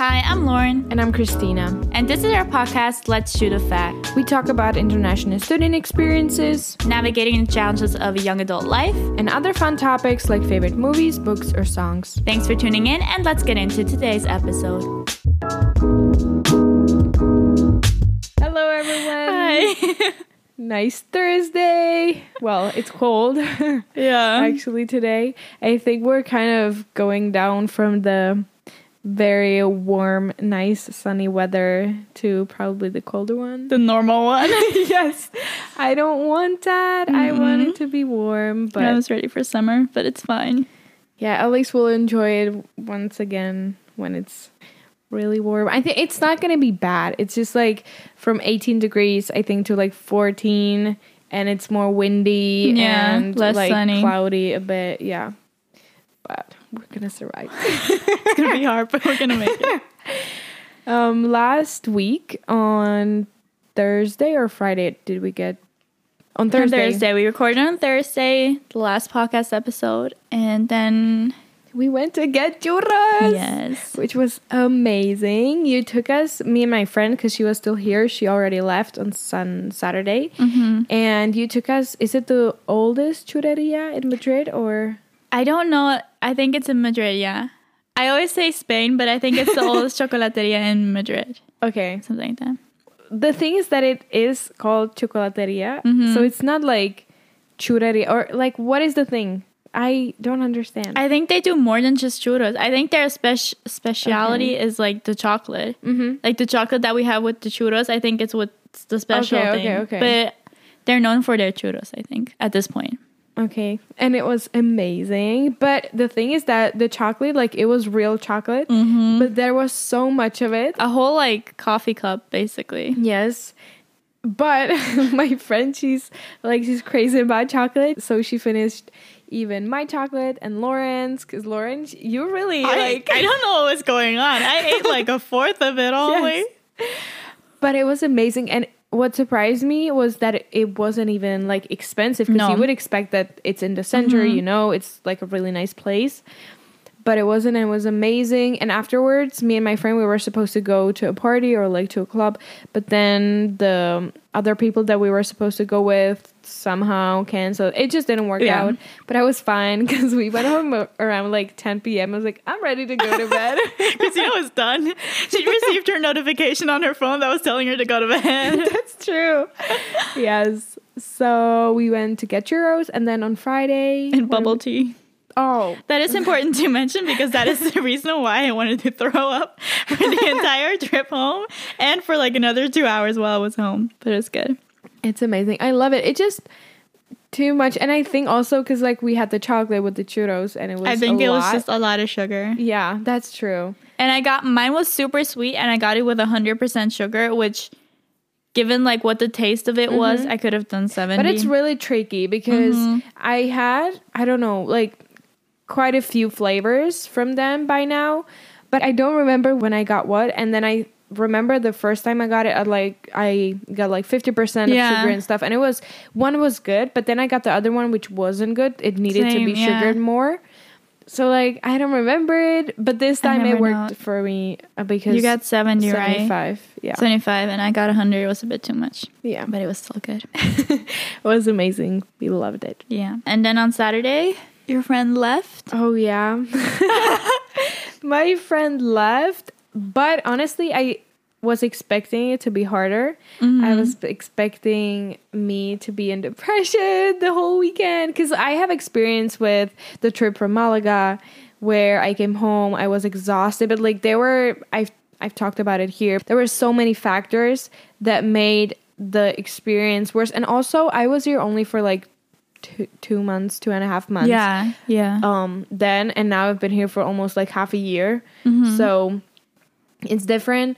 Hi, I'm Lauren. And I'm Christina. And this is our podcast, Let's Shoot a Fact. We talk about international student experiences, navigating the challenges of a young adult life, and other fun topics like favorite movies, books, or songs. Thanks for tuning in, and let's get into today's episode. Hello, everyone. Hi. nice Thursday. Well, it's cold. yeah. Actually, today. I think we're kind of going down from the very warm, nice, sunny weather to probably the colder one. The normal one. yes. I don't want that. Mm-hmm. I want it to be warm, but I was ready for summer, but it's fine. Yeah, at least we'll enjoy it once again when it's really warm. I think it's not going to be bad. It's just like from 18 degrees I think to like 14 and it's more windy yeah, and less like sunny. cloudy a bit. Yeah. But we're gonna survive. it's gonna be hard, but we're gonna make it. Um, last week on Thursday or Friday did we get on Thursday? On Thursday we recorded on Thursday the last podcast episode, and then we went to get churros. Yes, which was amazing. You took us, me and my friend, because she was still here. She already left on Sun Saturday, mm-hmm. and you took us. Is it the oldest churreria in Madrid or? I don't know. I think it's in Madrid, yeah. I always say Spain, but I think it's the oldest chocolateria in Madrid. Okay. Something like that. The thing is that it is called chocolateria. Mm-hmm. So it's not like churreria or like what is the thing? I don't understand. I think they do more than just churros. I think their spec- speciality okay. is like the chocolate. Mm-hmm. Like the chocolate that we have with the churros, I think it's what's the special okay, thing. Okay, okay. But they're known for their churros, I think, at this point. Okay. And it was amazing. But the thing is that the chocolate, like it was real chocolate, mm-hmm. but there was so much of it. A whole like coffee cup, basically. Yes. But my friend, she's like, she's crazy about chocolate. So she finished even my chocolate and Lauren's because Lauren, you really I, like. I don't know what was going on. I ate like a fourth of it only. Yes. But it was amazing. And what surprised me was that it wasn't even like expensive because no. you would expect that it's in the center, Mm-hmm. you know, it's like a really nice place. But it wasn't, and it was amazing. And afterwards, me and my friend, we were supposed to go to a party or like to a club. But then the other people that we were supposed to go with somehow canceled. It just didn't work Yeah. out. But I was fine because we went home around like 10 p.m. I was like, I'm ready to go to bed. Christina was done. She received her notification on her phone that was telling her to go to bed. That's true. yes. So we went to get churros, and then on Friday And bubble tea. Oh, That is important to mention because that is the reason why I wanted to throw up for the entire trip home and for like another two hours while I was home. But it's good. it's amazing. I love it. It just too much, and I think also because like we had the chocolate with the churros, and it was. I think it was just a lot of sugar. Yeah, that's true. And I got mine was super sweet and I got it with 100% sugar, which given like what the taste of it was, I could have done 70. But it's really tricky because Mhm. I had I don't know like quite a few flavors from them by now, but I don't remember when I got what, and then I remember the first time I got it, I like I got like fifty percent of Yeah. sugar and stuff, and it was one was good, but then I got the other one which wasn't good. It needed to be yeah. sugared more. So like I don't remember it, but this time it worked know. for me uh, because you got 70, right? 75. Yeah, 75 and I got 100. It was a bit too much, yeah, but it was still good. it was amazing. We loved it. Yeah. And then on Saturday, your friend left. Oh yeah. My friend left, but honestly, I was expecting it to be harder. Mm-hmm. I was expecting me to be in depression the whole weekend cuz I have experience with the trip from Malaga where I came home, I was exhausted, but like there were I've I've talked about it here. There were so many factors that made the experience worse. And also, I was here only for like two, two months, two and a half months Yeah. Yeah. um then and now I've been here for almost like half a year. Mm-hmm. So it's different.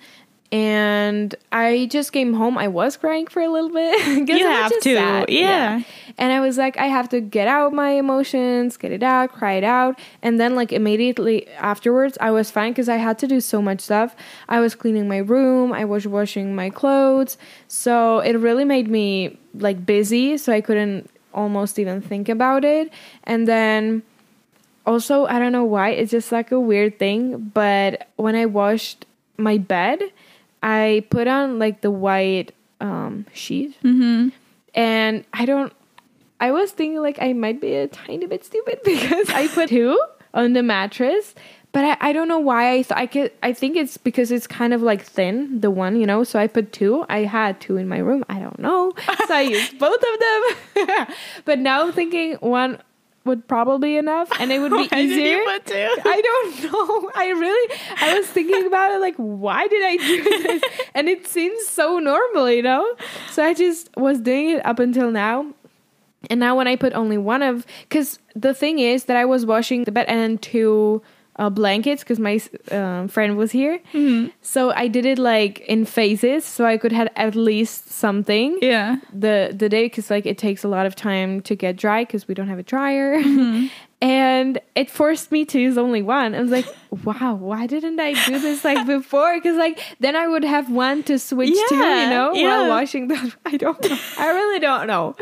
And I just came home. I was crying for a little bit. You have to, sad. yeah. And I was like, I have to get out my emotions, get it out, cry it out. And then, like, immediately afterwards, I was fine because I had to do so much stuff. I was cleaning my room, I was washing my clothes. So it really made me, like, busy. So I couldn't almost even think about it. And then also, I don't know why, it's just like a weird thing. But when I washed my bed, I put on like the white um, sheet, Mm-hmm. and I don't. I was thinking like I might be a tiny bit stupid because I put two on the mattress, but I, I don't know why I thought I could. I think it's because it's kind of like thin, the one you know. So I put two. I had two in my room. I don't know, so I used both of them. but now I'm thinking one would probably enough, and it would be Why did you easier. I don't know. I really, I was thinking about it like, why did I do this? And it seems so normal, you know? So I just was doing it up until now. And now when I put only one of, because the thing is that I was washing the bed and two uh, blankets because my um, friend was here. So I did it like in phases so I could have at least something Yeah. the the day because like it takes a lot of time to get dry because we don't have a dryer. And it forced me to use only one. I was like wow why didn't i do this like before? Because like then i would have one to switch to you know yeah. while washing the i don't know. I really don't know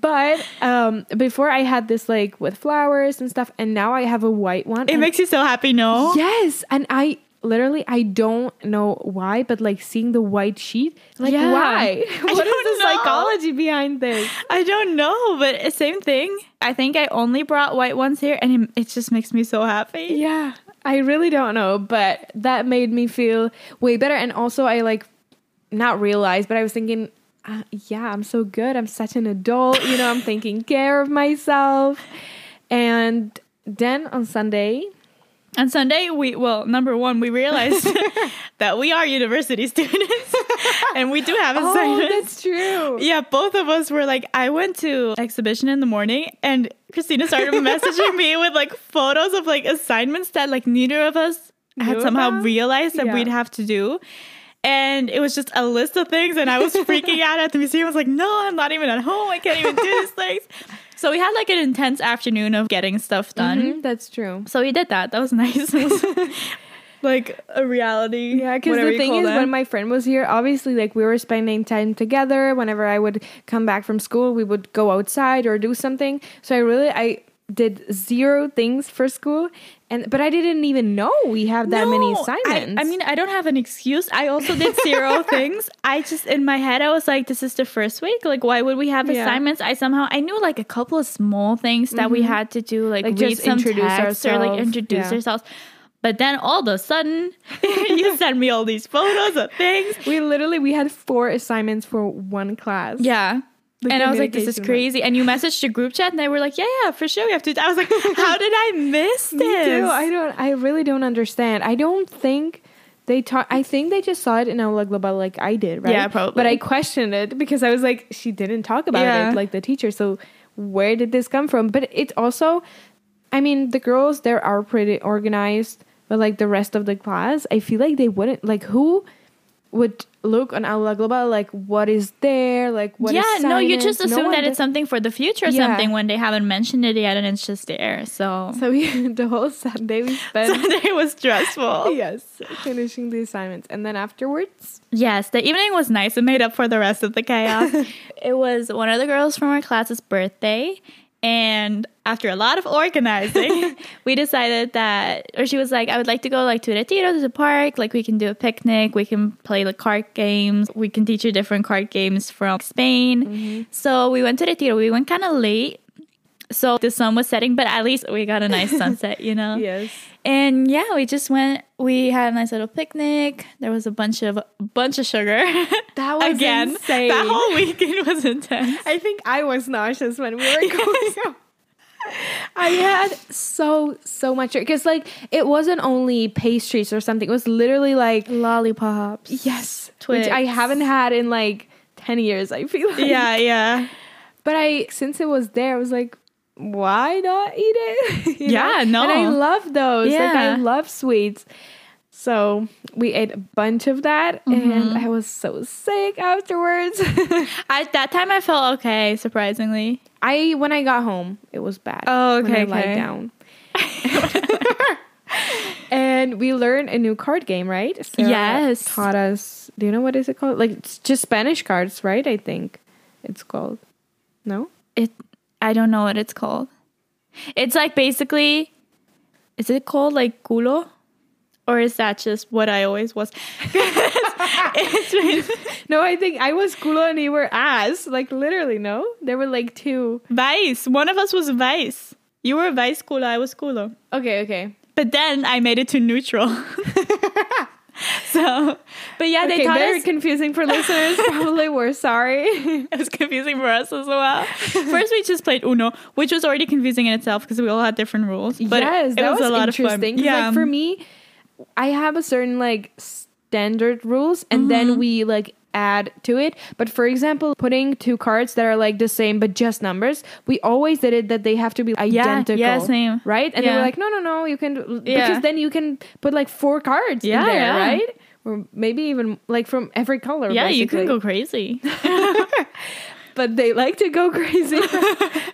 but um before i had this like with flowers and stuff and now i have a white one It makes you so happy, no? Yes, and I literally I don't know why, but like seeing the white sheet, like Yeah. why? What is the know. psychology behind this? I don't know, but same thing. I think I only brought white ones here, and it, it just makes me so happy. Yeah, I really don't know, but that made me feel way better. And also, I like not realize, but I was thinking, uh, yeah, I'm so good. I'm such an adult. You know, I'm taking care of myself. And then on Sunday, On Sunday, we well, number one, we realized that we are university students, and we do have oh, assignments. that's true. yeah, both of us were like, I went to exhibition in the morning, and Christina started messaging me with like photos of like assignments that like neither of us had Knew somehow about? realized that Yeah. we'd have to do. And it was just a list of things, and I was freaking out at the museum. I was like, "No, I'm not even at home. I can't even do these things." So we had like an intense afternoon of getting stuff done. Mhm, that's true. So we did that. That was nice. Like a reality. Yeah, because the thing is, that. when my friend was here, obviously, like we were spending time together. Whenever I would come back from school, we would go outside or do something. So I really, I did zero things for school, and but I didn't even know we have that many assignments. I, I mean, I don't have an excuse. I also did zero things. I just in my head, I was like, "This is the first week. Like, why would we have Yeah. assignments?" I somehow I knew like a couple of small things that we mm-hmm. had to do, like, Like, read just some introduce text or like ourselves. introduce Yeah. ourselves. But then all of a sudden, you send me all these photos of things. we literally we had four assignments for one class. Yeah. The and I was like, this is crazy. And you messaged the group chat and they were like, yeah, yeah, for sure. We have to. I was like, how did I miss this? Me too. I don't. I really don't understand. I don't think they taught. I think they just saw it in Aula Global like I did, right? Yeah, probably. But I questioned it because I was like, she didn't talk about Yeah. it like the teacher. So where did this come from? But it's also, I mean, the girls there are pretty organized, but like the rest of the class, I feel like they wouldn't. Like who would look on Aula Global like what is there? Like what? yeah, no, you just No assume one that it's something for the future or Yeah. something when they haven't mentioned it yet and it's just there. So, So we, the whole Sunday we spent. Sunday was stressful. yes, finishing the assignments, and then afterwards, Yes, the evening was nice. It made up for the rest of the chaos. it was one of the girls from our class's birthday. And after a lot of organizing, we decided that, or she was like, I would like to go like to Retiro, to the park. Like we can do a picnic. We can play like card games. We can teach you different card games from Spain. Mm-hmm. So we went to Retiro. We went kind of late. So the sun was setting, but at least we got a nice sunset, you know? yes, And yeah, we just went. We had a nice little picnic. There was a bunch of bunch of sugar. That was again. insane. That whole weekend was intense. I think I was nauseous when we were going out. I had so so much because like it wasn't only pastries or something. It was literally like Lollipops. yes, which I haven't had in like ten years. I feel like. Yeah, yeah. but I since it was there, I was like, why not eat it? Yeah, no. And I love those. Like I love sweets. So we ate a bunch of that, Mm-hmm. and I was so sick afterwards. At that time, I felt okay. Surprisingly. I when I got home, it was bad. Oh, when okay, I lied okay. down. and we learned a new card game, right? Sarah Yes. taught us. Do you know what is it called? Like it's just Spanish cards, right? I think it's called. No. It. I don't know what it's called. It's like basically. Is it called like culo? Or is that just what I always was? it's No, I think I was culo and you were ass. Like literally, no? There were like two. Vice. One of us was Vice. You were Vice culo, I was culo. Okay, okay. But then I made it to neutral. so, but yeah, they okay, taught very us. confusing for listeners. Probably we're sorry. it was confusing for us as well. First, we just played Uno, which was already confusing in itself because we all had different rules. But yes, it that was, was, a lot of fun. interesting. 'Cause, like for me, I have a certain like standard rules, and Mm-hmm. then we like add to it. But for example, putting two cards that are like the same but just numbers, we always did it that they have to be identical. yeah, same. Right? And they Yeah. were like, no, no, no, you can Yeah. because then you can put like four cards Yeah, in there, yeah. right? Or maybe even like from every color. yeah, you can go crazy. but they like to go crazy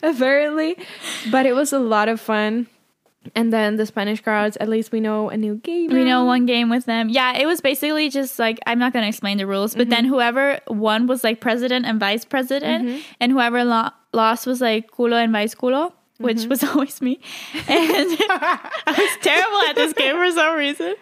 apparently but it was a lot of fun and then the spanish cards at least we know a new game we know one game with them. Yeah, it was basically just like I'm not gonna explain the rules, but then mm-hmm. whoever won was like president and vice president, mm-hmm. and whoever lo- lost was like culo and vice culo. Which mm-hmm. was always me, and I was terrible at this game for some reason.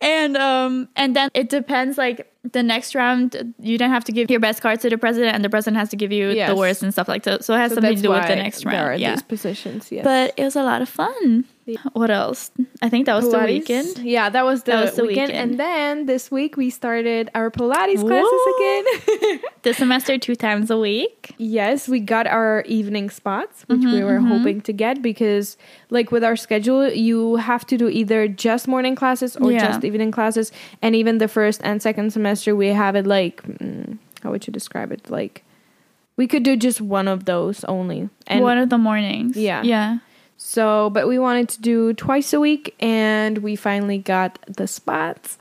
And um and then it depends like the next round you don't have to give your best cards to the president and the president has to give you Yes. the worst and stuff like that. So it has So something to do with the next there are round. Yeah. these positions yes But it was a lot of fun. What else? I think that was the weekend. Yeah, that was the, That was the weekend. weekend. And then this week we started our Pilates classes again. This semester two times a week. yes, we got our evening spots, which Mm-hmm, we were hoping to get because, like, with our schedule, you have to do either just morning classes or Yeah. just evening classes. And even the first and second semester, we have it like, mm, how would you describe it? Like, we could do just one of those only. And one of the mornings. Yeah. Yeah. So, but we wanted to do twice a week, and we finally got the spots.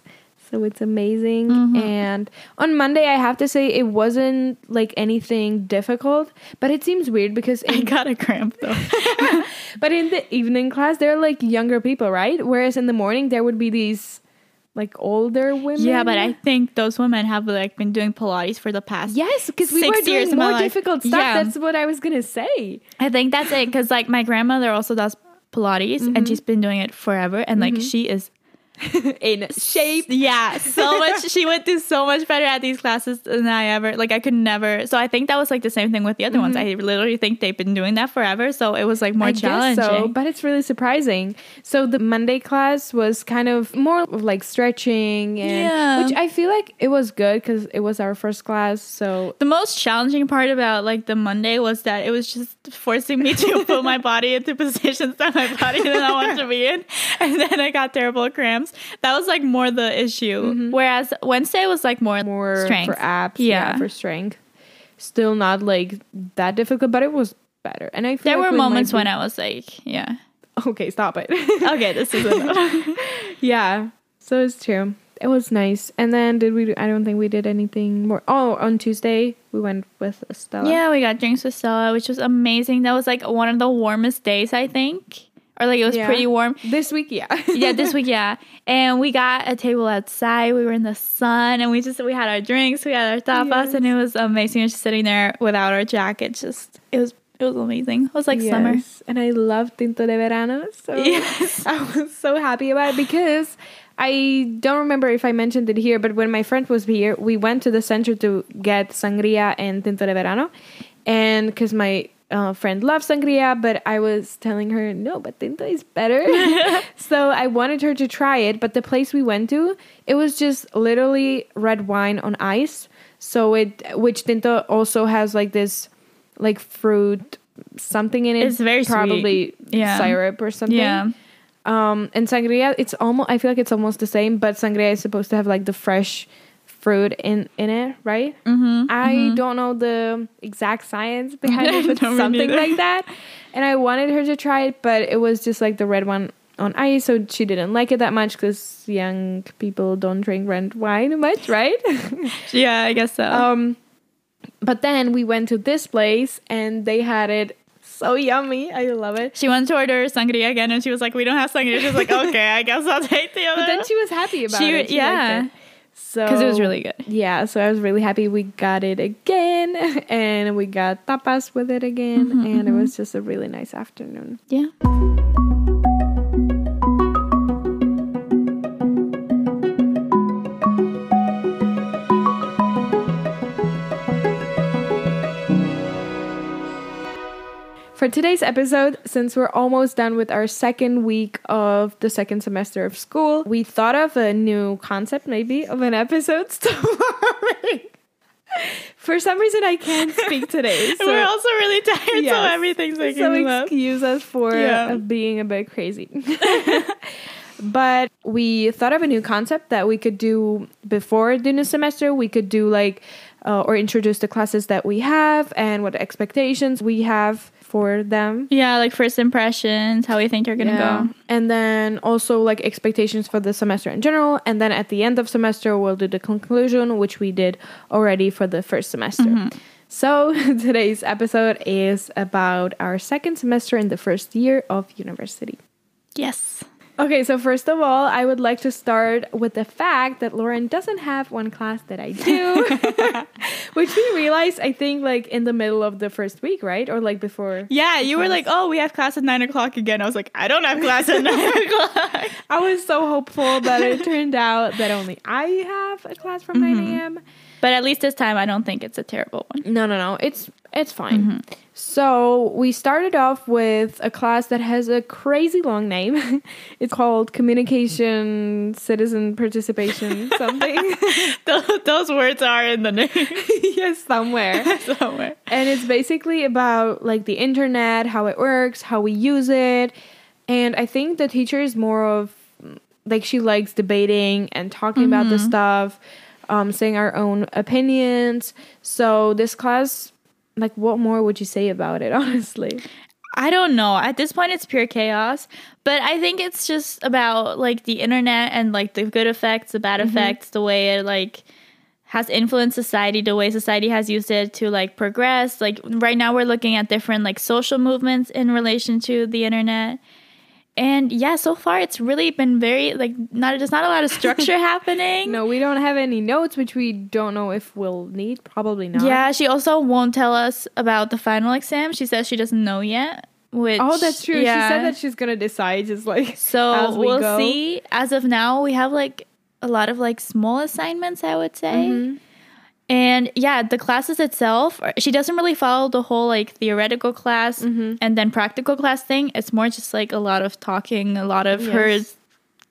So it's amazing. Mm-hmm. And on Monday, I have to say it wasn't like anything difficult, but it seems weird because I got a cramp though. but in the evening class, they're like younger people, right? Whereas in the morning, there would be these like older women. yeah, but I think those women have like been doing Pilates for the past. yes, because we were doing more difficult stuff. Yeah. That's what I was gonna say. I think that's it because like my grandmother also does Pilates Mm-hmm. and she's been doing it forever and like she is in shape. Yeah, so much. she went do so much better at these classes than I ever. Like I could never. So I think that was like the same thing with the other ones. I literally think they've been doing that forever. So it was like more Mm-hmm. I challenging. so, but it's really surprising. So the Monday class was kind of more of like stretching, and Yeah. which I feel like it was good because it was our first class. So The most challenging part about like the Monday was that it was just forcing me to put my body into positions that my body did not want to be in. And then I got terrible cramps. That was like more the issue. Whereas Wednesday was like more, Mm-hmm. more strength. for abs, yeah. Yeah. for strength. Still not like that difficult, but it was better. And I feel there like were moments when I was like, yeah. okay, stop it. Okay, this is enough. yeah, so it's true. It was nice. And then did we? Do, I don't think we did anything more. Oh, on Tuesday we went with Estella. yeah, we got drinks with Stella, which was amazing. That was like one of the warmest days, I think. Or like it was Yeah. pretty warm. This week, yeah. yeah, this week, yeah. And we got a table outside. We were in the sun, and we just we had our drinks, we had our tapas, Yes. and it was amazing. Just sitting there without our jackets, just it was it was amazing. It was like summer. And I love Tinto de Verano. So Yes. I was so happy about it because I don't remember if I mentioned it here, but when my friend was here, we went to the center to get sangria and Tinto de Verano. And because my uh, friend loves sangria, but I was telling her, no, but Tinto is better. so I wanted her to try it. But the place we went to, it was just literally red wine on ice. So it, which Tinto also has like this, like fruit something in it. It's very probably Yeah. syrup or something. Yeah, Um, and sangria, it's almost. I feel like it's almost the same, but sangria is supposed to have like the fresh fruit in in it, right? mm-hmm. I don't know the exact science behind it, but No, something like that. And I wanted her to try it, but it was just like the red one on ice, so she didn't like it that much because young people don't drink red wine much, right? yeah. I guess so. um, but then we went to this place and they had it so yummy. I love it. she went to order sangria again, and she was like, "We don't have sangria." She was like, "Okay, I guess I'll take the other." But then she was happy about She- it. She yeah. it. So because it was really good. Yeah, so I was really happy we got it again and we got tapas with it again mm-hmm, and it mm-hmm. was just a really nice afternoon. Yeah. For today's episode, since we're almost done with our second week of the second semester of school, we thought of a new concept, maybe, of an episode starring. For some reason, I can't speak today. So We're also really tired, so everything's like so excuse us for Yeah. uh, being a bit crazy. but we thought of a new concept that we could do before the new semester. We could do like uh, or introduce the classes that we have and what expectations we have for them. Yeah, like first impressions, how we think you're gonna Yeah. go. And then also like expectations for the semester in general. And then at the end of semester, we'll do the conclusion, which we did already for the first semester. Mm-hmm. So today's episode is about our second semester in the first year of university. Yes. Okay, so first of all, I would like to start with the fact that Lauren doesn't have one class that I do, which we realized, I think, like in the middle of the first week, right? Or like before. Yeah, you were like, oh, we have class at nine o'clock again. I was like, I don't have class at nine o'clock. I was so hopeful, but it turned out that only I have a class from 9 mm-hmm. a.m. But at least this time, I don't think it's a terrible one. No, no, no. It's it's fine. Mm-hmm. So we started off with a class that has a crazy long name. it's called Communication Citizen Participation something. Those, those words are in the name yes, somewhere. somewhere. And it's basically about like the internet, how it works, how we use it. And I think the teacher is more of like she likes debating and talking about the mm-hmm. stuff, um, saying our own opinions. So this class, like, what more would you say about it? Honestly, I don't know. At this point, it's pure chaos. But I think it's just about like the internet and like the good effects, the bad effects, the way it like has influenced society, the way society has used it to like progress. Like right now, we're looking at different like social movements in relation to the internet. And yeah, so far it's really been very like not there's not a lot of structure happening. no, we don't have any notes, which we don't know if we'll need. Probably not. Yeah, she also won't tell us about the final exam. She says she doesn't know yet. Which Oh, that's true. yeah. She said that she's gonna decide just like So we we'll go. see. As of now, we have like a lot of like small assignments, I would say. Mm-hmm. And yeah, the classes itself, she doesn't really follow the whole like theoretical class Mm-hmm. and then practical class thing. It's more just like a lot of talking, a lot of her Yes.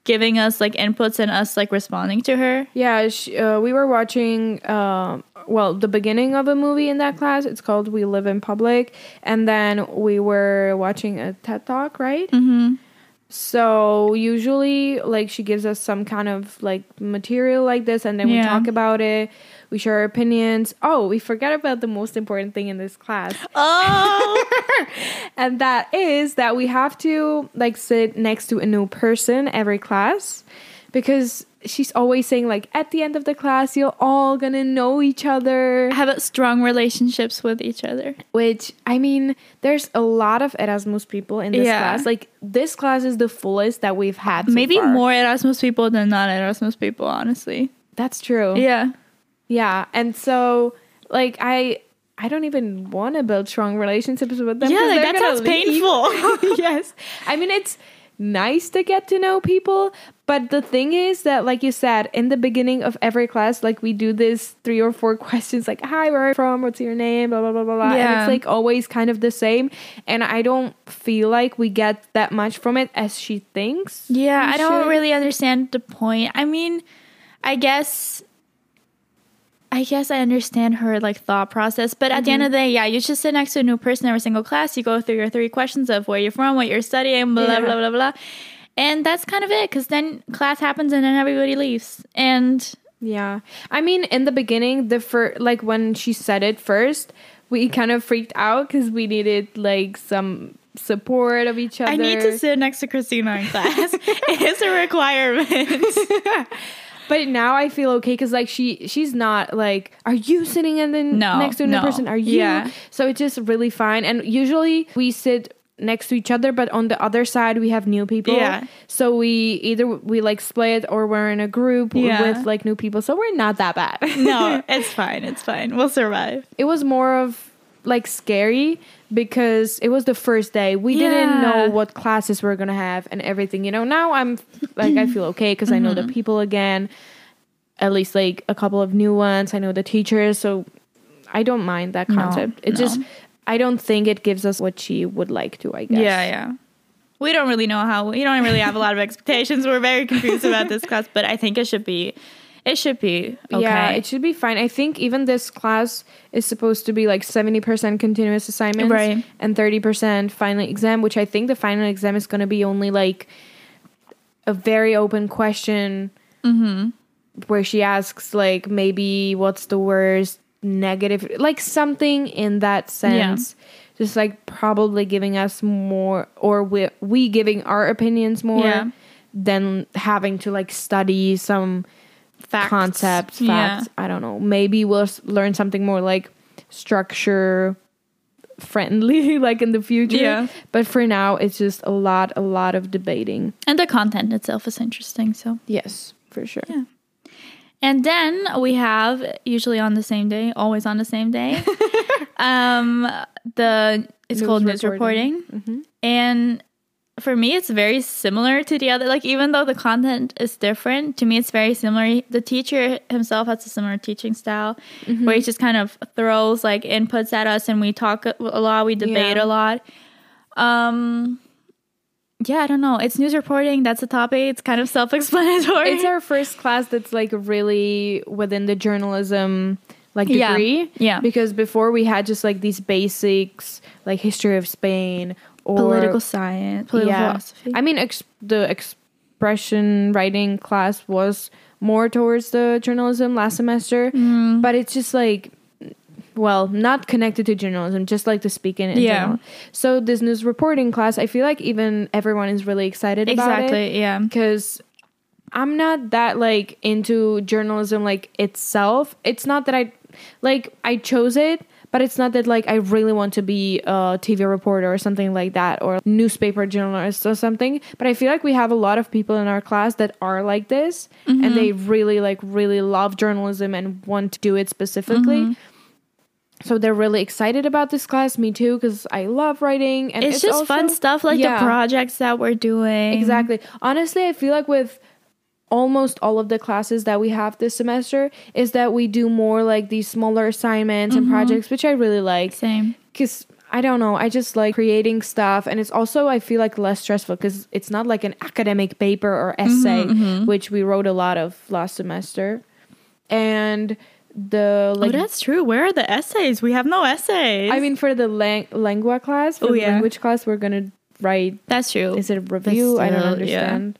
giving us like inputs and us like responding to her. Yeah, sh uh, we were watching, um, well, the beginning of a movie in that class. It's called We Live in Public. And then we were watching a TED Talk, right? Mm-hmm. So usually, like, she gives us some kind of like material like this, and then we talk about it. We share our opinions. Oh, we forget about the most important thing in this class. Oh, and that is that we have to like sit next to a new person every class because she's always saying like at the end of the class you're all gonna know each other have strong relationships with each other. which i mean there's a lot of erasmus people in this Yeah. class like this class is the fullest that we've had so Maybe far. more Erasmus people than non Erasmus people, honestly. that's true Yeah. Yeah and so like i i don't even want to build strong relationships with them Yeah, like that sounds leave. painful. yes. I mean, it's nice to get to know people, but the thing is that, like you said, in the beginning of every class, like we do this three or four questions, like, hi, where are you from? What's your name? Blah, blah, blah, blah, blah. And Yeah. it's like always kind of the same. And I don't feel like we get that much from it as she thinks. Yeah, I don't really understand the point. I mean, I guess I guess I understand her like thought process, but at the end mm-hmm. of the day, yeah, you just sit next to a new person every single class. You go through your three questions of where you're from, what you're studying, blah Yeah. blah blah blah, and that's kind of it. Because then class happens and then everybody leaves, and Yeah. I mean, in the beginning, the first like when she said it first, we kind of freaked out because we needed like some support of each other. I need to sit next to Christina in class. it is a requirement. But now I feel okay because like she she's not like, are you sitting in the No, next to another no. person? Are you? Yeah. So it's just really fine. And usually we sit next to each other, but on the other side we have new people. Yeah. So we either we like split or we're in a group Yeah. with like new people. So we're not that bad. no, it's fine. It's fine. We'll survive. it was more of like scary because it was the first day. We didn't know what classes we're gonna have and everything. You know, now I'm like I feel okay because I know Mm-hmm. the people again. At least like a couple of new ones. I know the teachers, so I don't mind that No, concept. it just. I don't think it gives us what she would like to. I guess. Yeah, yeah. We don't really know how. We don't really have a lot of expectations. We're very confused about this class, but I think it should be. It should be okay. Yeah, it should be fine. I think even this class is supposed to be like 70% continuous assignments Right. and 30% final exam, which I think the final exam is going to be only like a very open question Mm-hmm. where she asks like maybe what's the worst negative like something in that sense. Just like probably giving us more or we, we giving our opinions more Yeah. than having to like study some Facts. concepts, Yeah. facts. I don't know. Maybe we'll learn something more like structure friendly, like in the future. Yeah. But for now, it's just a lot, a lot of debating. And the content itself is interesting. So, Yes, for sure. Yeah. and then we have usually on the same day, always on the same day. um, the it's News called news reporting. reporting, Mhm. and for me, it's very similar to the other. Like even though the content is different, to me, it's very similar. The teacher himself has a similar teaching style, Mm-hmm. where he just kind of throws like inputs at us, and we talk a lot, we debate Yeah. a lot. Um, yeah, I don't know. It's news reporting. That's a topic. It's kind of self-explanatory. It's our first class that's like really within the journalism like Yeah. degree. Yeah. Because before we had just like these basics, like history of Spain or political science, political Yeah. philosophy. I mean, ex- the expression writing class was more towards the journalism last semester, Mm. but it's just like, well, not connected to journalism, just like the speaking in Yeah. general. So this news reporting class, I feel like even everyone is really excited about it exactly. Yeah. because I'm not that like into journalism like itself. It's not that I like I chose it, but it's not that like I really want to be a TV reporter or something like that or newspaper journalist or something. But I feel like we have a lot of people in our class that are like this and they mm-hmm. really like really love journalism and want to do it specifically. Mm-hmm. So they're really excited about this class. Me too, because I love writing and It's, just fun stuff like Yeah. the projects that we're doing. Exactly. Honestly, I feel like with almost all of the classes that we have this semester is that we do more like these smaller assignments and mm-hmm. projects, which I really like. Same. Because I don't know, I just like creating stuff, and it's also I feel like less stressful because it's not like an academic paper or mm-hmm, essay, mm-hmm. which we wrote a lot of last semester, and the oh, like oh, that's true. Where are the essays? We have no essays. I mean, for the lang- lingua class, for Oh, the yeah. language class, we're gonna write that's true. is it a review? I don't understand yeah.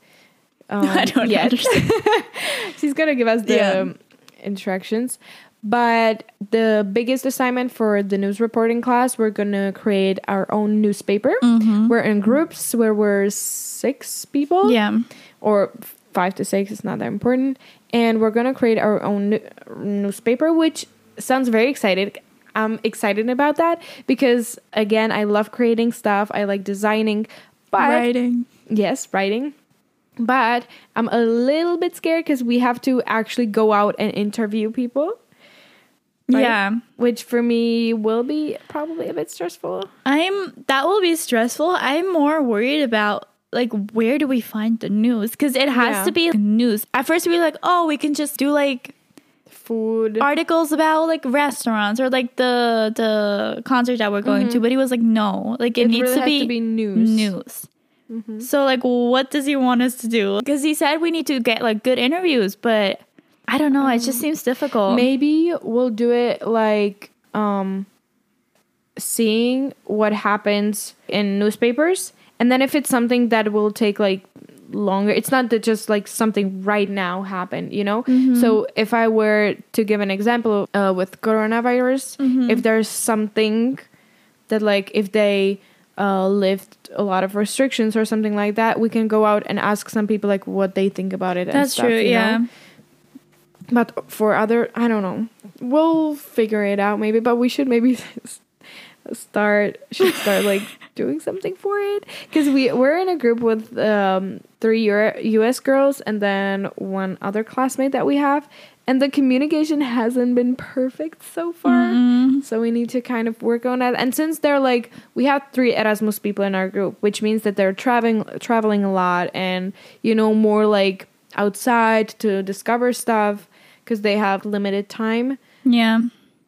Um, I don't yet. understand. She's gonna give us the Yeah. um, instructions. But the biggest assignment for the news reporting class, we're gonna create our own newspaper. Mm-hmm. We're in groups where we're six people, yeah. or five to six. It's not that important, and we're gonna create our own new- newspaper, which sounds very excited. I'm excited about that because again, I love creating stuff. I like designing, but Writing. yes, writing. But I'm a little bit scared because we have to actually go out and interview people, right? Yeah. which for me will be probably a bit stressful. I'm that will be stressful. I'm more worried about like where do we find the news? Because it has Yeah. to be news. At first we were like, oh, we can just do like Food. articles about like restaurants or like the the concert that we're going to. Mm-hmm. But he was like, no, like it, It needs really to, has be to be news. News. So like, what does he want us to do? Because he said we need to get like good interviews, but I don't know. It just seems difficult. Maybe we'll do it like um seeing what happens in newspapers and then if it's something that will take like longer it's not that just like something right now happened you know so if i were to give an example uh, with coronavirus if there's something that like if they uh, lift a lot of restrictions or something like that we can go out and ask some people like what they think about it and That's stuff, true. you know? Yeah. But for other, I don't know. We'll figure it out maybe. But we should maybe start should start like doing something for it because we we're in a group with um three Euro- U.S. girls and then one other classmate that we have, and the communication hasn't been perfect so far. So we need to kind of work on that. And since they're like we have three Erasmus people in our group, which means that they're traveling traveling a lot and you know more like outside to discover stuff because they have limited time. Yeah.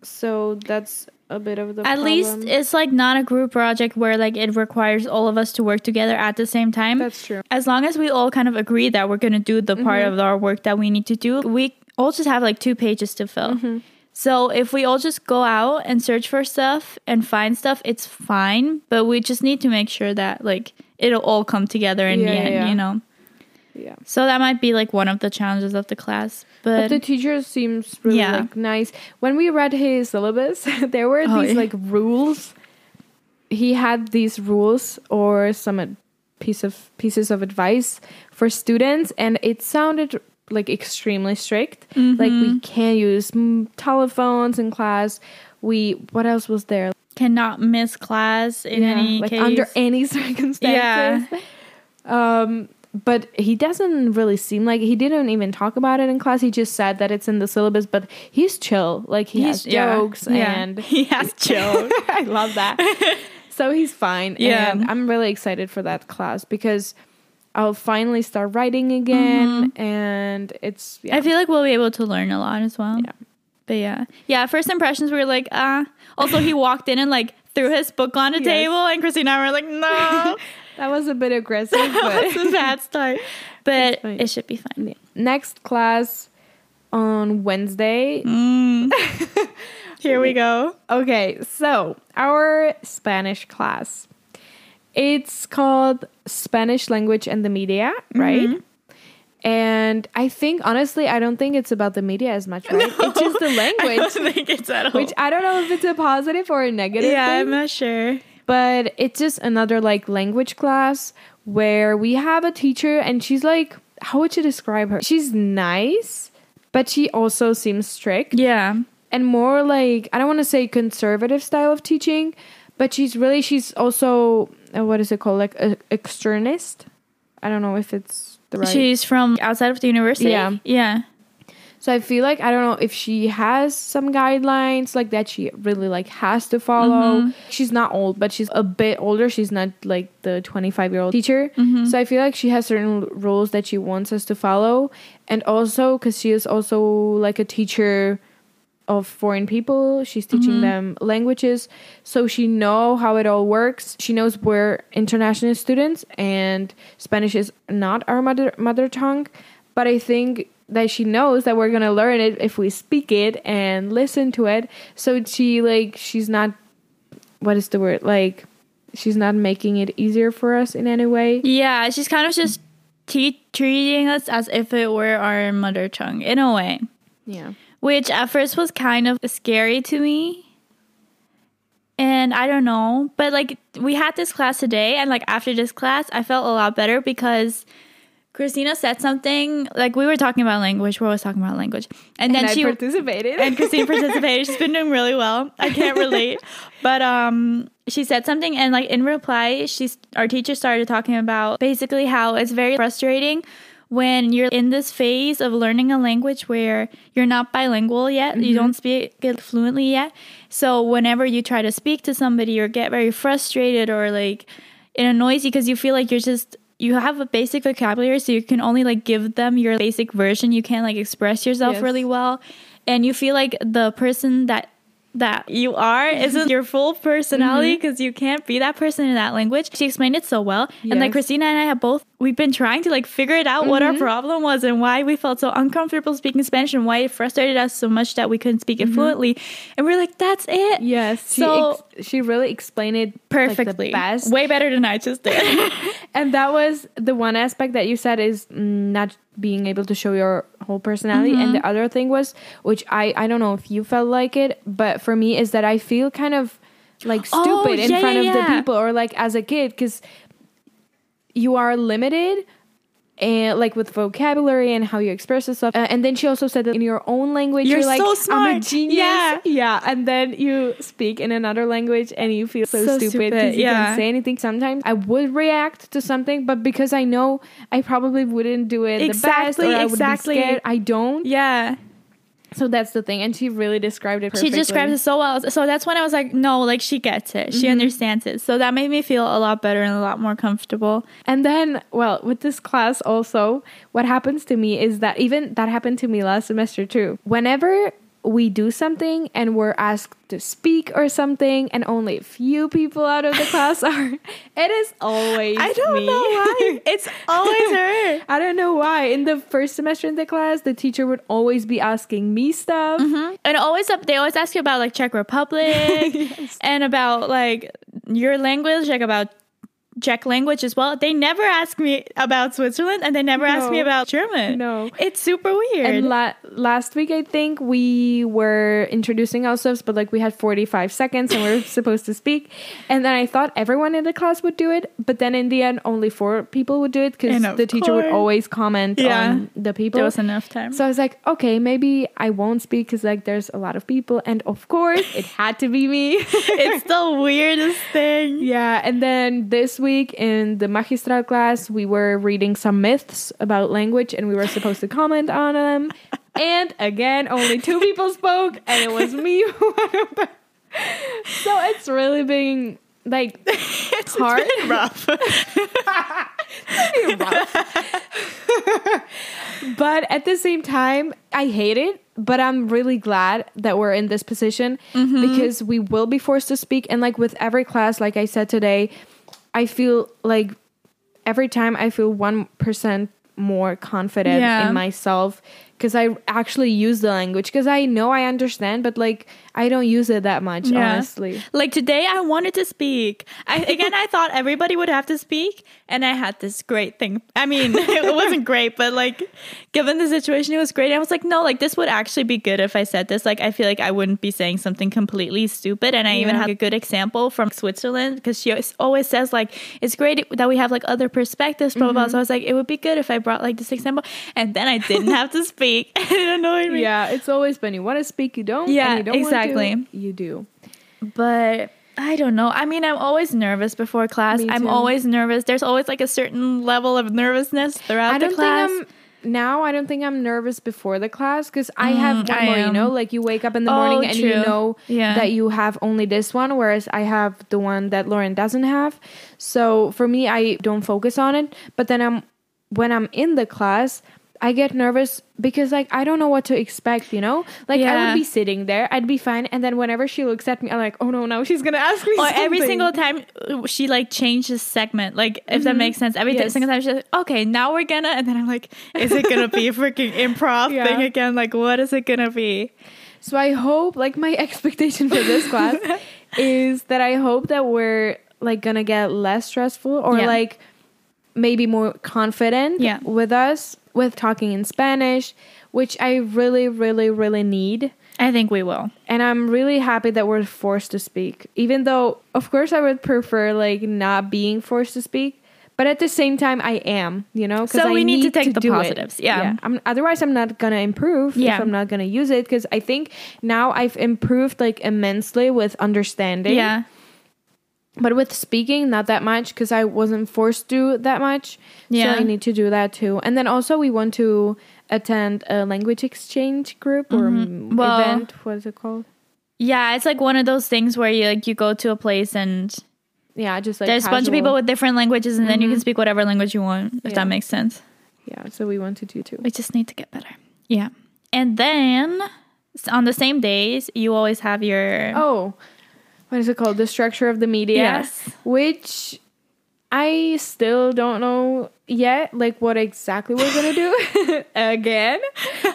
So that's a bit of the At least it's like not a group project where like it requires all of us to work together at the same time. that's true. as long as we all kind of agree that we're going to do the part Mm-hmm. of our work that we need to do, we all just have like two pages to fill. Mm-hmm. So if we all just go out and search for stuff and find stuff, it's fine. But we just need to make sure that like it'll all come together in Yeah, the end, yeah. you know? Yeah. So that might be like one of the challenges of the class. But But, the teacher seems really Yeah. like nice. When we read his syllabus, there were Oh, these like rules. He had these rules or some piece of pieces of advice for students, and it sounded like extremely strict. Like Mm-hmm. we can't use telephones in class. We what else was there? cannot miss class in Yeah, any like case. under any circumstances. Yeah. Um, but he doesn't really seem like he didn't even talk about it in class. He just said that it's in the syllabus, but he's chill. Like he has jokes yeah. and he has chill. I love that. so he's fine. Yeah. And I'm really excited for that class because I'll finally start writing again and it's yeah. Mm-hmm. I feel like we'll be able to learn a lot as well. Yeah. But yeah. Yeah, first impressions we were like, ah. Also he walked in and like threw his book on the Yes. table and Christina and I were like, no. that was a bit aggressive, That's a bad start. But it should be fine. next class on Wednesday Mm. Here we go. Okay, so our Spanish class. It's called Spanish language and the media, right? Mm-hmm. And I think honestly, I don't think it's about the media as much, right? It's just the I language, don't think it's at all. which I don't know if it's a positive or a negative yeah, thing. I'm not sure. but it's just another like language class where we have a teacher and she's like, how would you describe her? She's nice, but she also seems strict Yeah. and more like I don't want to say conservative style of teaching, but she's really she's also uh, what is it called like a externist. I don't know if it's the right. She's from outside of the university. Yeah. Yeah. so I feel like I don't know if she has some guidelines like that she really like has to follow. She's not old, but she's a bit older. She's not like the 25 year old teacher. So I feel like she has certain rules that she wants us to follow, and also because she is also like a teacher of foreign people. She's teaching mm-hmm. them languages. So she know how it all works. She knows we're international students and spanish is not our mother mother tongue. But i think that she knows that we're gonna learn it if we speak it and listen to it. So she like she's not what is the word? Like she's not making it easier for us in any way. Yeah. She's kind of just te- treating us as if it were our mother tongue in a way. yeah which at first was kind of scary to me. And I don't know, but like we had this class today, and like after this class, I felt a lot better because Christina said something like we were talking about language. We're always talking about language, and then I she participated and Christine participated. She's been doing really well. I can't relate, but um, she said something, and like in reply, she's our teacher started talking about basically how it's very frustrating when you're in this phase of learning a language where you're not bilingual yet, you mm-hmm. don't speak it fluently yet. So whenever you try to speak to somebody or get very frustrated or like it annoys you because you feel like you're just you have a basic vocabulary so you can only like give them your basic version. You can't like express yourself Yes. really well. And you feel like the person that that you are isn't your full personality mm-hmm. because you can't be that person in that language. She explained it so well. And like christina and i have both we've been trying to like figure it out what our problem was and why we felt so uncomfortable speaking spanish and why it frustrated us so much that we couldn't speak it fluently and we're like that's it Yes, she So- ex- she really explained it like, perfectly best. way better than i just did and that was the one aspect that you said is mm, not being able to show your whole personality. And Mm-hmm. the other thing was, which I I don't know if you felt like it, but for me is that I feel kind of like Oh, stupid in front yeah, of yeah. the people or like as a kid because you are limited and like with vocabulary and how you express yourself. Uh, and then she also said that in your own language, You're you're, like, so I'm a smart. genius. Yeah. yeah. And then you speak in another language and you feel so, So stupid because you can't say anything. Sometimes I would react to something, but because I know I probably wouldn't do it the best Exactly, or I would exactly. be scared, I don't. yeah So that's the thing. And she really described it perfectly. She describes it so well. So that's when I was like, no, like she gets it. She mm-hmm. understands it. So that made me feel a lot better and a lot more comfortable. And then, well, with this class also, what happens to me is that even that happened to me last semester too. Whenever we do something and we're asked to speak or something and only a few people out of the class are it is always I don't me. know why. It's always her. I don't know why. In the first semester in the class, the teacher would always be asking me stuff. Mm-hmm. And always up, they always ask you about like Czech Republic and about like your language, like about Czech language as well. They never ask me about Switzerland and they never ask me about German. No. It's super weird. And la- last week, I think we were introducing ourselves, but like we had 45 seconds and we were supposed to speak. And then I thought everyone in the class would do it, but then in the end, only four people would do it because the teacher would always comment Yeah. on the people. there was enough time. So I was like, okay, maybe I won't speak because like there's a lot of people, and of course it had to be me. it's the weirdest thing. yeah, and then this week in the magistral class, we were reading some myths about language, and we were supposed to comment on them. And again, only two people spoke, and it was me. so it's really been like It's hard. been rough. but at the same time, I hate it. But I'm really glad that we're in this position mm-hmm. because we will be forced to speak. And like with every class, like I said today, I feel like every time I feel 1% more confident Yeah. in myself because I actually use the language because I know I understand, but like I don't use it that much, Yeah. honestly. Like today, I wanted to speak. I again, I thought everybody would have to speak, and I had this great thing. I mean, it wasn't great, but like, given the situation, it was great. I was like, no, like this would actually be good if I said this. Like, I feel like I wouldn't be saying something completely stupid. And I even Yeah. had a good example from Switzerland because she always- says like it's great that we have like other perspectives, blah blah. blah. Mm-hmm. So I was like, it would be good if I brought like this example, and then I didn't have to speak. it annoyed me. Yeah, it's always when you want to speak, you don't. Yeah, and you don't wanna do exactly. you do. but I don't know. I mean, I'm always nervous before class. I'm always nervous. There's always like a certain level of nervousness throughout I don't the class. think I'm now. I don't think I'm nervous before the class because I mm, have one I more. You know, like you wake up in the Oh, morning and you know Yeah. that you have only this one, whereas I have the one that Lauren doesn't have. So for me, I don't focus on it. But then I'm when I'm in the class. I get nervous because like I don't know what to expect, you know? Like I would be sitting there, I'd be fine, and then whenever she looks at me, I'm like, oh no, now she's gonna ask me or every single time uh, she like changes segment, like if that makes sense. Every Mm-hmm. Yes. single time she's like, okay, now we're gonna, and then I'm like, is it gonna be a freaking improv Yeah. thing again? Like, what is it gonna be? So I hope, like, my expectation for this class is that I hope that we're like gonna get less stressful or Yeah. like maybe more confident Yeah. with us with talking in Spanish, which I really, really, really need. I think we will. And I'm really happy that we're forced to speak, even though, of course, I would prefer like not being forced to speak. But at the same time, I am, you know, So I we need to take the do it. positives, yeah. I'm, otherwise, I'm not gonna improve Yeah. if I'm not gonna use it. Because I think now I've improved like immensely with understanding. Yeah. But with speaking, not that much because I wasn't forced to that much. Yeah. So I need to do that too. And then also we want to attend a language exchange group or mm Mm-hmm. Well- event. What is it called? Yeah, it's like one of those things where you like you go to a place and Yeah, just like there's a bunch of people with different languages, and then you can speak whatever language you want. If Yeah. that makes sense. Yeah, so we want to do too. We just need to get better. Yeah. And then on the same days, you always have your. Oh, what is it called? The structure of the media. Yes. Which I still don't know yet, like what exactly we're gonna do again,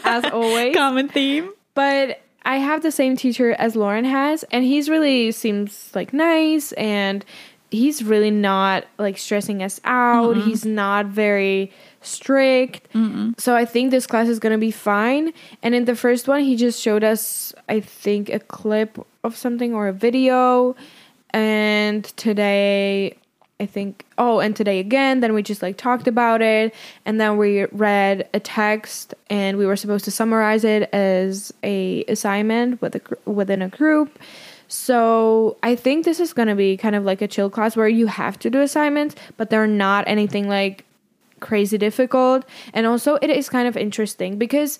as always. common theme. But I have the same teacher as Lauren has, and he's really seems like nice and he's really not like stressing us out. He's not very strict. So I think this class is gonna be fine. And in the first one, he just showed us, I think, a clip of something or a video. And today, I think, oh, and today again, then we just like talked about it. And then we read a text and we were supposed to summarize it as a assignment with a, within a group. So I think this is going to be kind of like a chill class where you have to do assignments, but they're not anything like crazy difficult. And also, it is kind of interesting because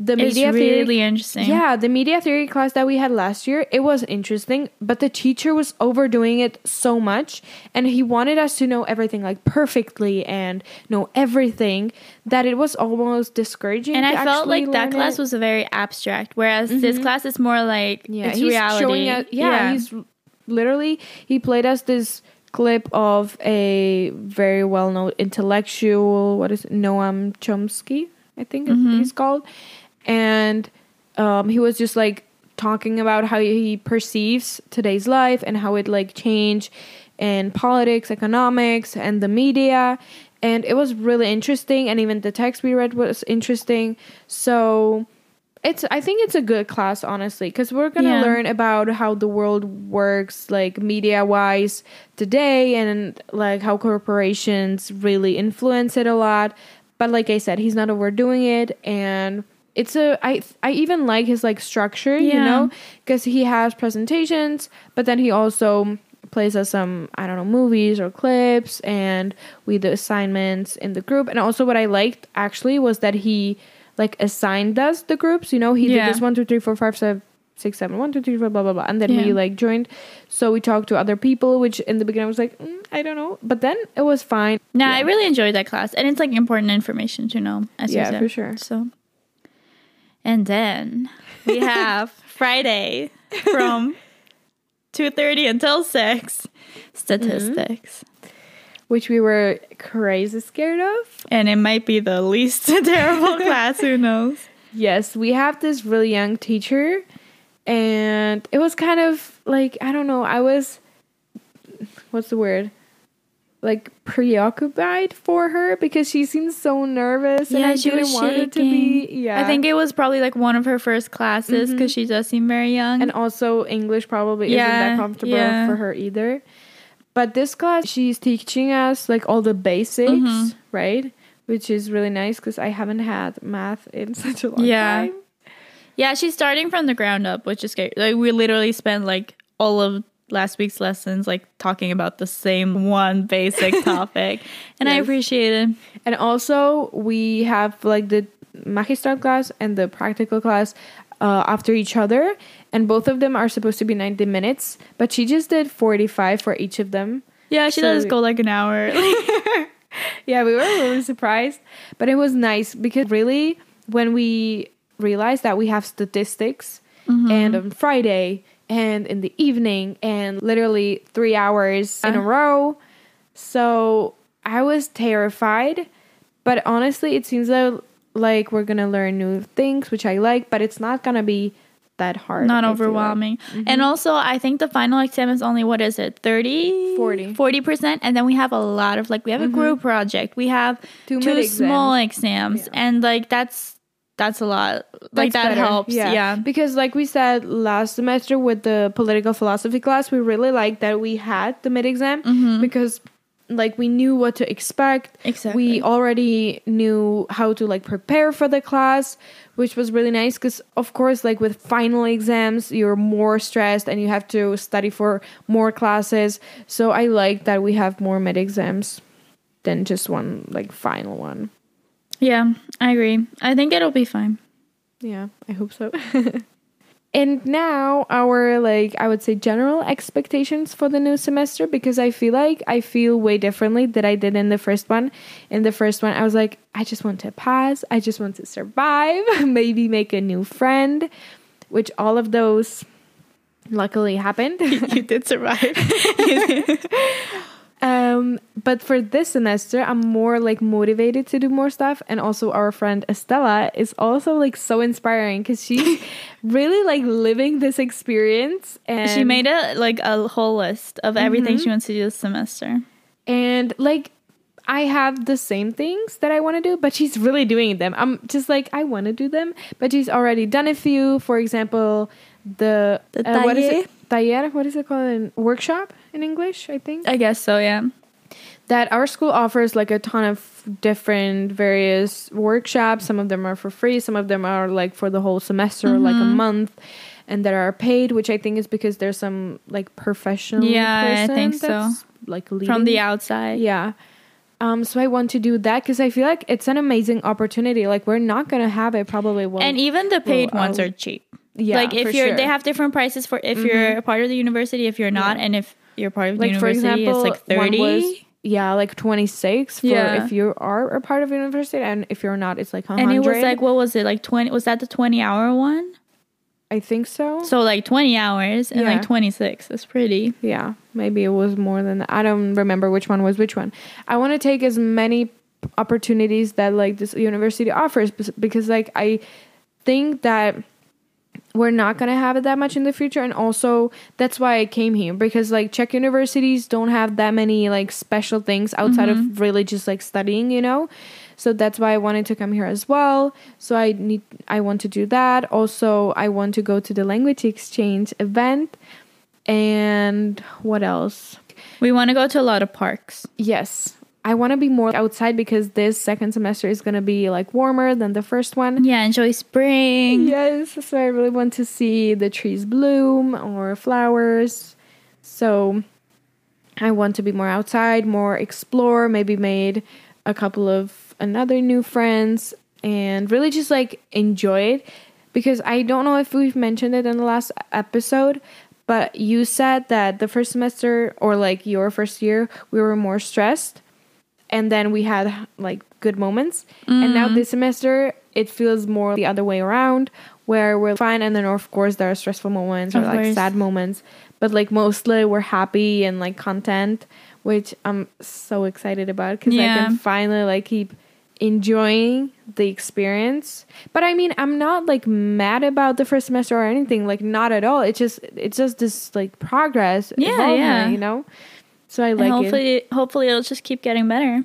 the It's media theory really interesting. yeah, the media theory class that we had last year, it was interesting, but the teacher was overdoing it so much and he wanted us to know everything like perfectly and know everything that it was almost discouraging. And I felt like that class it. Mm-hmm. was very abstract, whereas this class is more like yeah, it's he's reality. showing us yeah, he's literally he played us this clip of a very well known intellectual, what is it, Noam Chomsky, I think Mm-hmm. he's called. And um, he was just like talking about how he perceives today's life and how it like changed in politics, economics, and the media. And it was really interesting, and even the text we read was interesting. So it's I think it's a good class honestly because we're gonna Yeah. learn about how the world works like media wise today and like how corporations really influence it a lot. But like I said, he's not overdoing it and it's a I I even like his like structure, you know, because he has presentations, but then he also plays us some I don't know movies or clips, and we do assignments in the group. And also, what I liked actually was that he like assigned us the groups. You know, he Yeah. did this one, two, three, four, five, seven, six, seven, one, two, three, four, blah blah blah, and then we Yeah. like joined. So we talked to other people, which in the beginning I was like, mm, I don't know, but then it was fine. No, Yeah. I really enjoyed that class, and it's like important information to know. As you Yeah, said. for sure. So, and then we have Friday from two thirty until six statistics, mm-hmm. which we were crazy scared of. and it might be the least terrible class. Who knows? Yes, we have this really young teacher, and it was kind of like I don't know. I was, what's the word? Like preoccupied for her because she seemed so nervous, and I didn't want it to be. Yeah, I think it was probably like one of her first classes because she does seem very young. and also English probably isn't that comfortable yeah. for her either. But this class, she's teaching us like all the basics, Mm-hmm. right? Which is really nice because I haven't had math in such a long Yeah. time. Yeah, yeah, she's starting from the ground up, which is great. Like we literally spent like all of last week's lessons like talking about the same one basic topic, and I appreciate it. And also, we have like the magistral class and the practical class uh, after each other, and both of them are supposed to be 90 minutes, but she just did 45 for each of them. Yeah, she So let us go like an hour. Yeah, we were really surprised, but it was nice because really, when we realized that we have statistics and on Friday and in the evening and literally three hours in a row, so I was terrified. But honestly, it seems that like we're gonna learn new things, which I like, but it's not gonna be that hard. Not I feel like. overwhelming. Mm-hmm. And also, I think the final exam is only what is it? 30 40. 40%. And then we have a lot of like, we have a mm-hmm. group project, we have Two two, small exams, and like that's that's a lot. Like That's that better. helps. Yeah. Because like we said last semester with the political philosophy class, we really liked that we had the mid exam Mm-hmm. because like we knew what to expect. Exactly. We already knew how to like prepare for the class, which was really nice because of course like with final exams you're more stressed and you have to study for more classes. So I like that we have more mid exams than just one like final one. Yeah, I agree. I think it'll be fine. Yeah, I hope so. and now our like I would say general expectations for the new semester because I feel like I feel way differently than I did in the first one. In the first one I was like I just want to pass, I just want to survive, maybe make a new friend, which all of those luckily happened. you did survive. Um, but for this semester, I'm more like motivated to do more stuff, and also our friend Estella is also like so inspiring because she's really like living this experience, and she made a like a whole list of everything she wants to do this semester. and like I have the same things that I want to do, but she's really doing them. I'm just like I want to do them, but she's already done a few. For example, the, The uh, what is it? Taller, what is it called? in workshop in English, I think. I guess so. Yeah. that our school offers like a ton of different various workshops some of them are for free some of them are like for the whole semester like a Mm-hmm. month and that are paid which i think is because there's some like professional Yeah, I think so. like leading. From the outside. yeah Um, so I want to do that because I feel like it's an amazing opportunity. Like we're not gonna have it probably. Well, and even the paid ones I'll- are cheap. Yeah, like if for you're, sure. Mm-hmm. they have different prices for if you're a part of the university, if you're not, and if you're part of the like for university, example, it's like thirty. yeah, like twenty six for Yeah. if you are a part of university, and if you're not, it's like hundred. and it was like what was it like twenty? Was that the twenty hour one? I think so. So like twenty hours and Yeah. like twenty six. That's pretty. Yeah, maybe it was more than that. I don't remember which one was which one. I want to take as many opportunities that like this university offers because like I think that we're not to have it that much in the future and also that's why I came here because like Czech universities don't have that many like special things outside of mm-hmm. really just like studying, you know. So that's why I wanted to come here as well. So I need I want to do that. Also, I want to go to the language exchange event and what else? We want to go to a lot of parks. Yes. I want to be more outside because this second semester is going to be like warmer than the first one. Yeah, enjoy spring. Yes, so I really want to see the trees bloom or flowers. So I want to be more outside, more explore, maybe made a couple of another new friends and really just like enjoy it because I don't know if we've mentioned it in the last episode, but you said that the first semester or like your first year we were more stressed and then we had like good moments. And now mm-hmm. this semester it feels more the other way around where we're fine and then of course there are stressful moments or like course. sad moments. But like mostly we're happy and like content which i'm so excited about because i can finally like keep enjoying the experience. But i mean i'm not like mad about the first semester or anything like not at all. It's just it's just this like progress Yeah, yeah. you know so i And like it hopefully, hopefully it'll just keep getting better.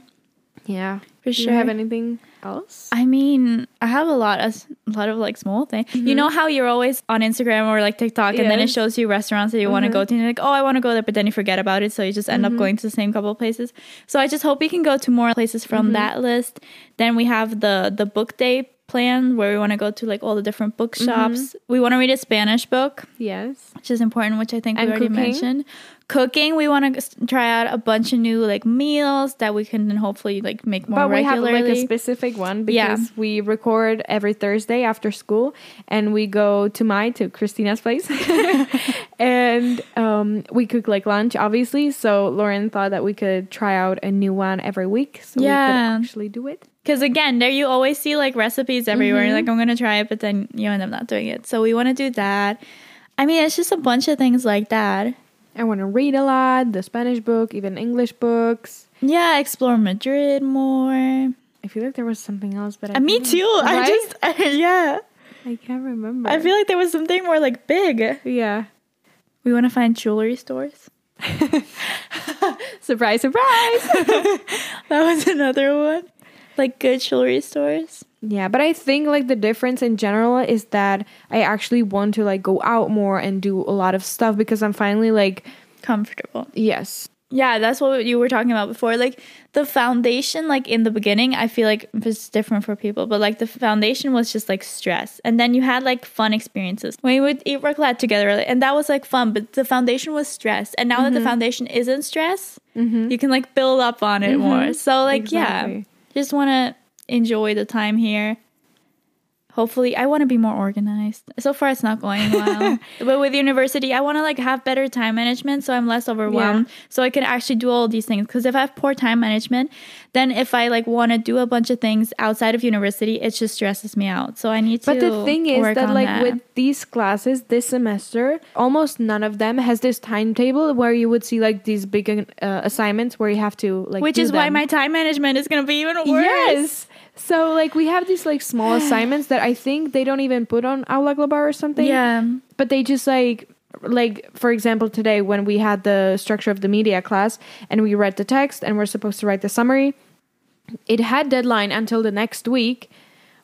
yeah For sure. do you have anything else I mean, I have a lot of a lot of like small things. You mm-hmm. know how you're always on Instagram or like TikTok, and then it shows you restaurants that you want to mm-hmm. go to, and you're like, oh, I want to go there, but then you forget about it, so you just end up mm-hmm. going to the same couple of places. So I just hope we can go to more places from that list. Then we have the the book day plan where we want to go to like all the different bookshops. We want to read a Spanish book, yes which is important, which I think And we already cooking? mentioned. Cooking, we want to try out a bunch of new like meals that we can hopefully like make more but we have like a specific one Yeah. because we record every Thursday after school and we go to my to Christina's place and um, we cook like lunch obviously so Lauren thought that we could try out a new one every week so we could actually do it Because again, there you always see like recipes everywhere. You're like, I'm gonna try it, but then you end up not doing it. So we want to do that. I mean, it's just a bunch of things like that. I want to read a lot the Spanish book even English books Yeah, explore Madrid more. I feel like there was something else but I Uh, me too. I Right? just yeah. I can't remember I feel like there was something more like big. yeah We want to find jewelry stores. surprise surprise That was another one. Like good jewelry stores. Yeah, but I think like the difference in general is that I actually want to like go out more and do a lot of stuff because I'm finally like Comfortable. yes. Yeah, that's what you were talking about before. Like the foundation, like in the beginning, I feel like it's different for people, but like the foundation was just like stress. And then you had like fun experiences. When We would eat raclette together, and that was like fun, but the foundation was stress. And now that the mm-hmm. foundation isn't stress, mm-hmm. you can like build up on it mm-hmm. more. So, like, yeah, just want to enjoy the time here. Hopefully, I want to be more organized. So far, it's not going well. but with university, I want to like have better time management, so I'm less overwhelmed, so I can actually do all these things. Because if I have poor time management, then if I like want to do a bunch of things outside of university, it just stresses me out. So I need to. But the thing is that like that. with these classes this semester, almost none of them has this timetable where you would see like these big uh, assignments where you have to like which is why my time management is gonna be even worse. Yes. So like we have these like small assignments that I think they don't even put on Aula Global or something. Yeah. but they just like like for example today when we had the structure of the media class and we read the text and we're supposed to write the summary it had deadline until the next week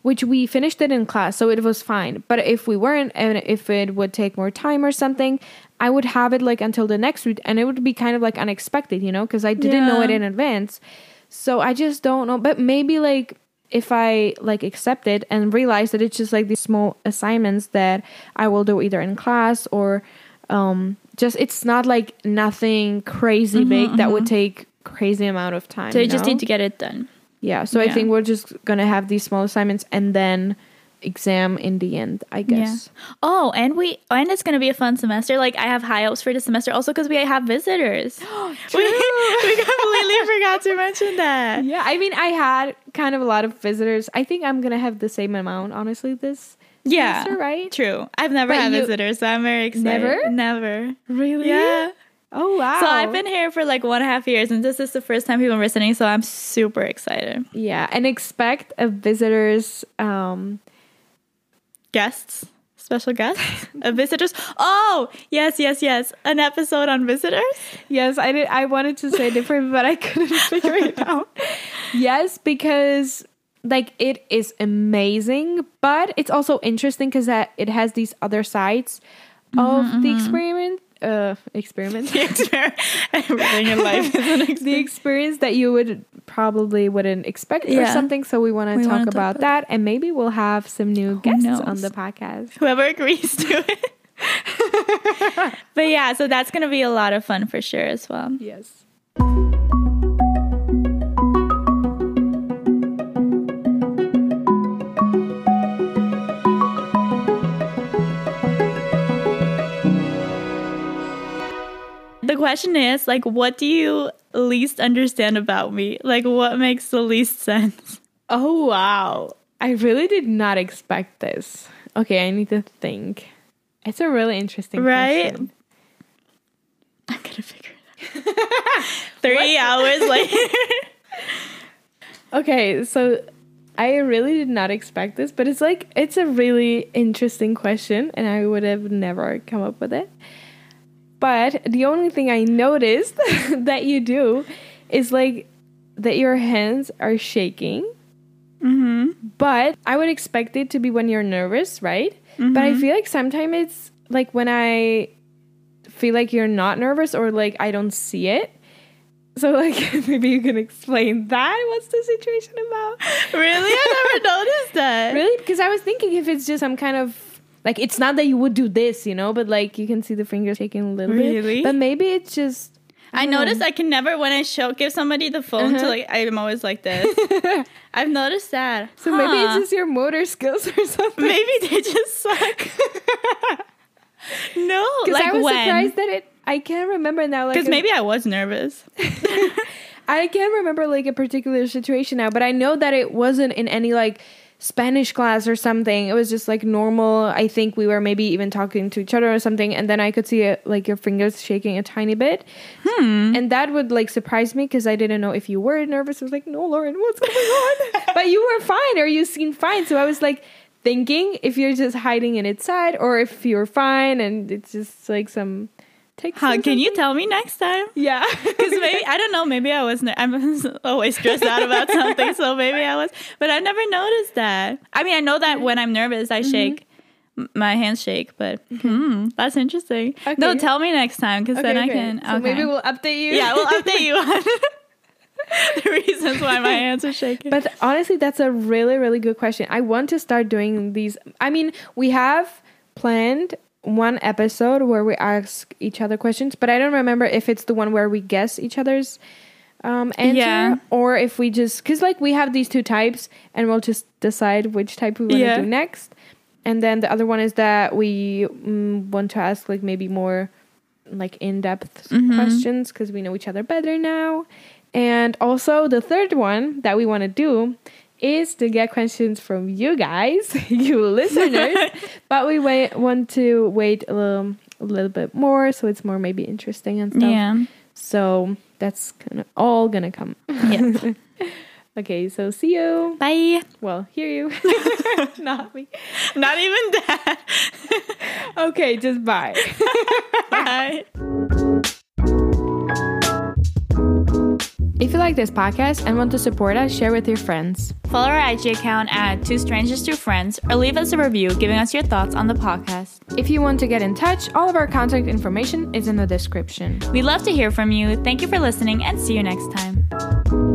which we finished it in class so it was fine but if we weren't and if it would take more time or something i would have it like until the next week and it would be kind of like unexpected you know because i didn't know it in advance so i just don't know but maybe like if I like accept it and realize that it's just like these small assignments that I will do either in class or um just it's not like nothing crazy big that would take crazy amount of time. So you just know? need to get it done. Yeah, so I think we're just gonna have these small assignments and then exam in the end, I guess. Oh, and we and it's gonna be a fun semester. Like I have high hopes for the semester, also because we have visitors. we, we completely forgot to mention that. Yeah, I mean, I had kind of a lot of visitors. I think I'm gonna have the same amount, honestly. This Yeah, semester, right? True. I've never But had you- visitors, so I'm very excited. Never? Never. Really? Yeah. Oh wow. So I've been here for like one and a half years, and this is the first time people are visiting. So I'm super excited. yeah, and expect a visitors. Um, Guests, special guests, uh, visitors. Oh, yes, yes, yes. An episode on visitors. yes, I did. I wanted to say different, but I couldn't figure it out. Yes, because like it is amazing, but it's also interesting because that it has these other sides of the experiment. Uh, experiment. Everything in life is an the experience that you would probably wouldn't expect or something. So we want to talk about about that, and maybe we'll have some new guests on the podcast. whoever agrees to it. but yeah, so that's gonna be a lot of fun for sure as well. Yes. The question is like, what do you least understand about me? Like, what makes the least sense? Oh wow! I really did not expect this. Okay, I need to think. It's a really interesting Right? question. I'm gonna figure it out. Three hours later. Okay, so I really did not expect this, but it's like it's a really interesting question, and I would have never come up with it. But the only thing I noticed that you do is like that your hands are shaking. mm-hmm. But I would expect it to be when you're nervous, right? But I feel like sometimes it's like when I feel like you're not nervous or like I don't see it. So like maybe you can explain that. What's the situation about? Really? I never noticed that. Really? Because I was thinking if it's just some kind of like it's not that you would do this, you know, but like you can see the fingers shaking a little Really? bit. But maybe it's just I noticed I can never when I show give somebody the phone to uh-huh. like I'm always like this. I've noticed that. so maybe it's just your motor skills or something. maybe they just suck. no, Because like I was when? surprised that it. I can't remember now. Like Because maybe I was nervous. I can't remember like a particular situation now, but I know that it wasn't in any like Spanish class or something. It was just like normal. I think we were maybe even talking to each other or something, and then I could see it, like your fingers shaking a tiny bit, Hmm. and that would like surprise me because I didn't know if you were nervous. I was like, no, Lauren, what's going on? but you were fine, or you seemed fine. So I was like thinking if you're just hiding it inside, or if you're fine and it's just like some. Tics How can you tell me next time? Yeah, Because maybe I don't know. Maybe I was. I'm always stressed out about something, so maybe I was. But I never noticed that. I mean, I know that when I'm nervous, I shake. My hands shake, but hmm, that's interesting. No, tell me next time because then I Okay, can. So okay. maybe we'll update you. yeah, we'll update you on the reasons why my hands are shaking. But honestly, that's a really, really good question. I want to start doing these. I mean, we have planned one episode where we ask each other questions, but I don't remember if it's the one where we guess each other's um, answer Yeah. or if we just because like we have these two types and we'll just decide which type we want to Yeah. do next. And then the other one is that we mm, want to ask like maybe more like in-depth Mhm. questions because we know each other better now. And also the third one that we want to do is to get questions from you guys, you listeners. but we wait, want to wait a little, a little bit more, so it's more maybe interesting and stuff. yeah, So that's kind of all gonna come. yeah. Okay, so see you. Bye. Well, hear you. Not me. Not even that. Okay, just bye. Bye. If you like this podcast and want to support us, share with your friends. Follow our IG account at Two Strangers Two Friends or leave us a review giving us your thoughts on the podcast. If you want to get in touch, all of our contact information is in the description. We'd love to hear from you. Thank you for listening and see you next time.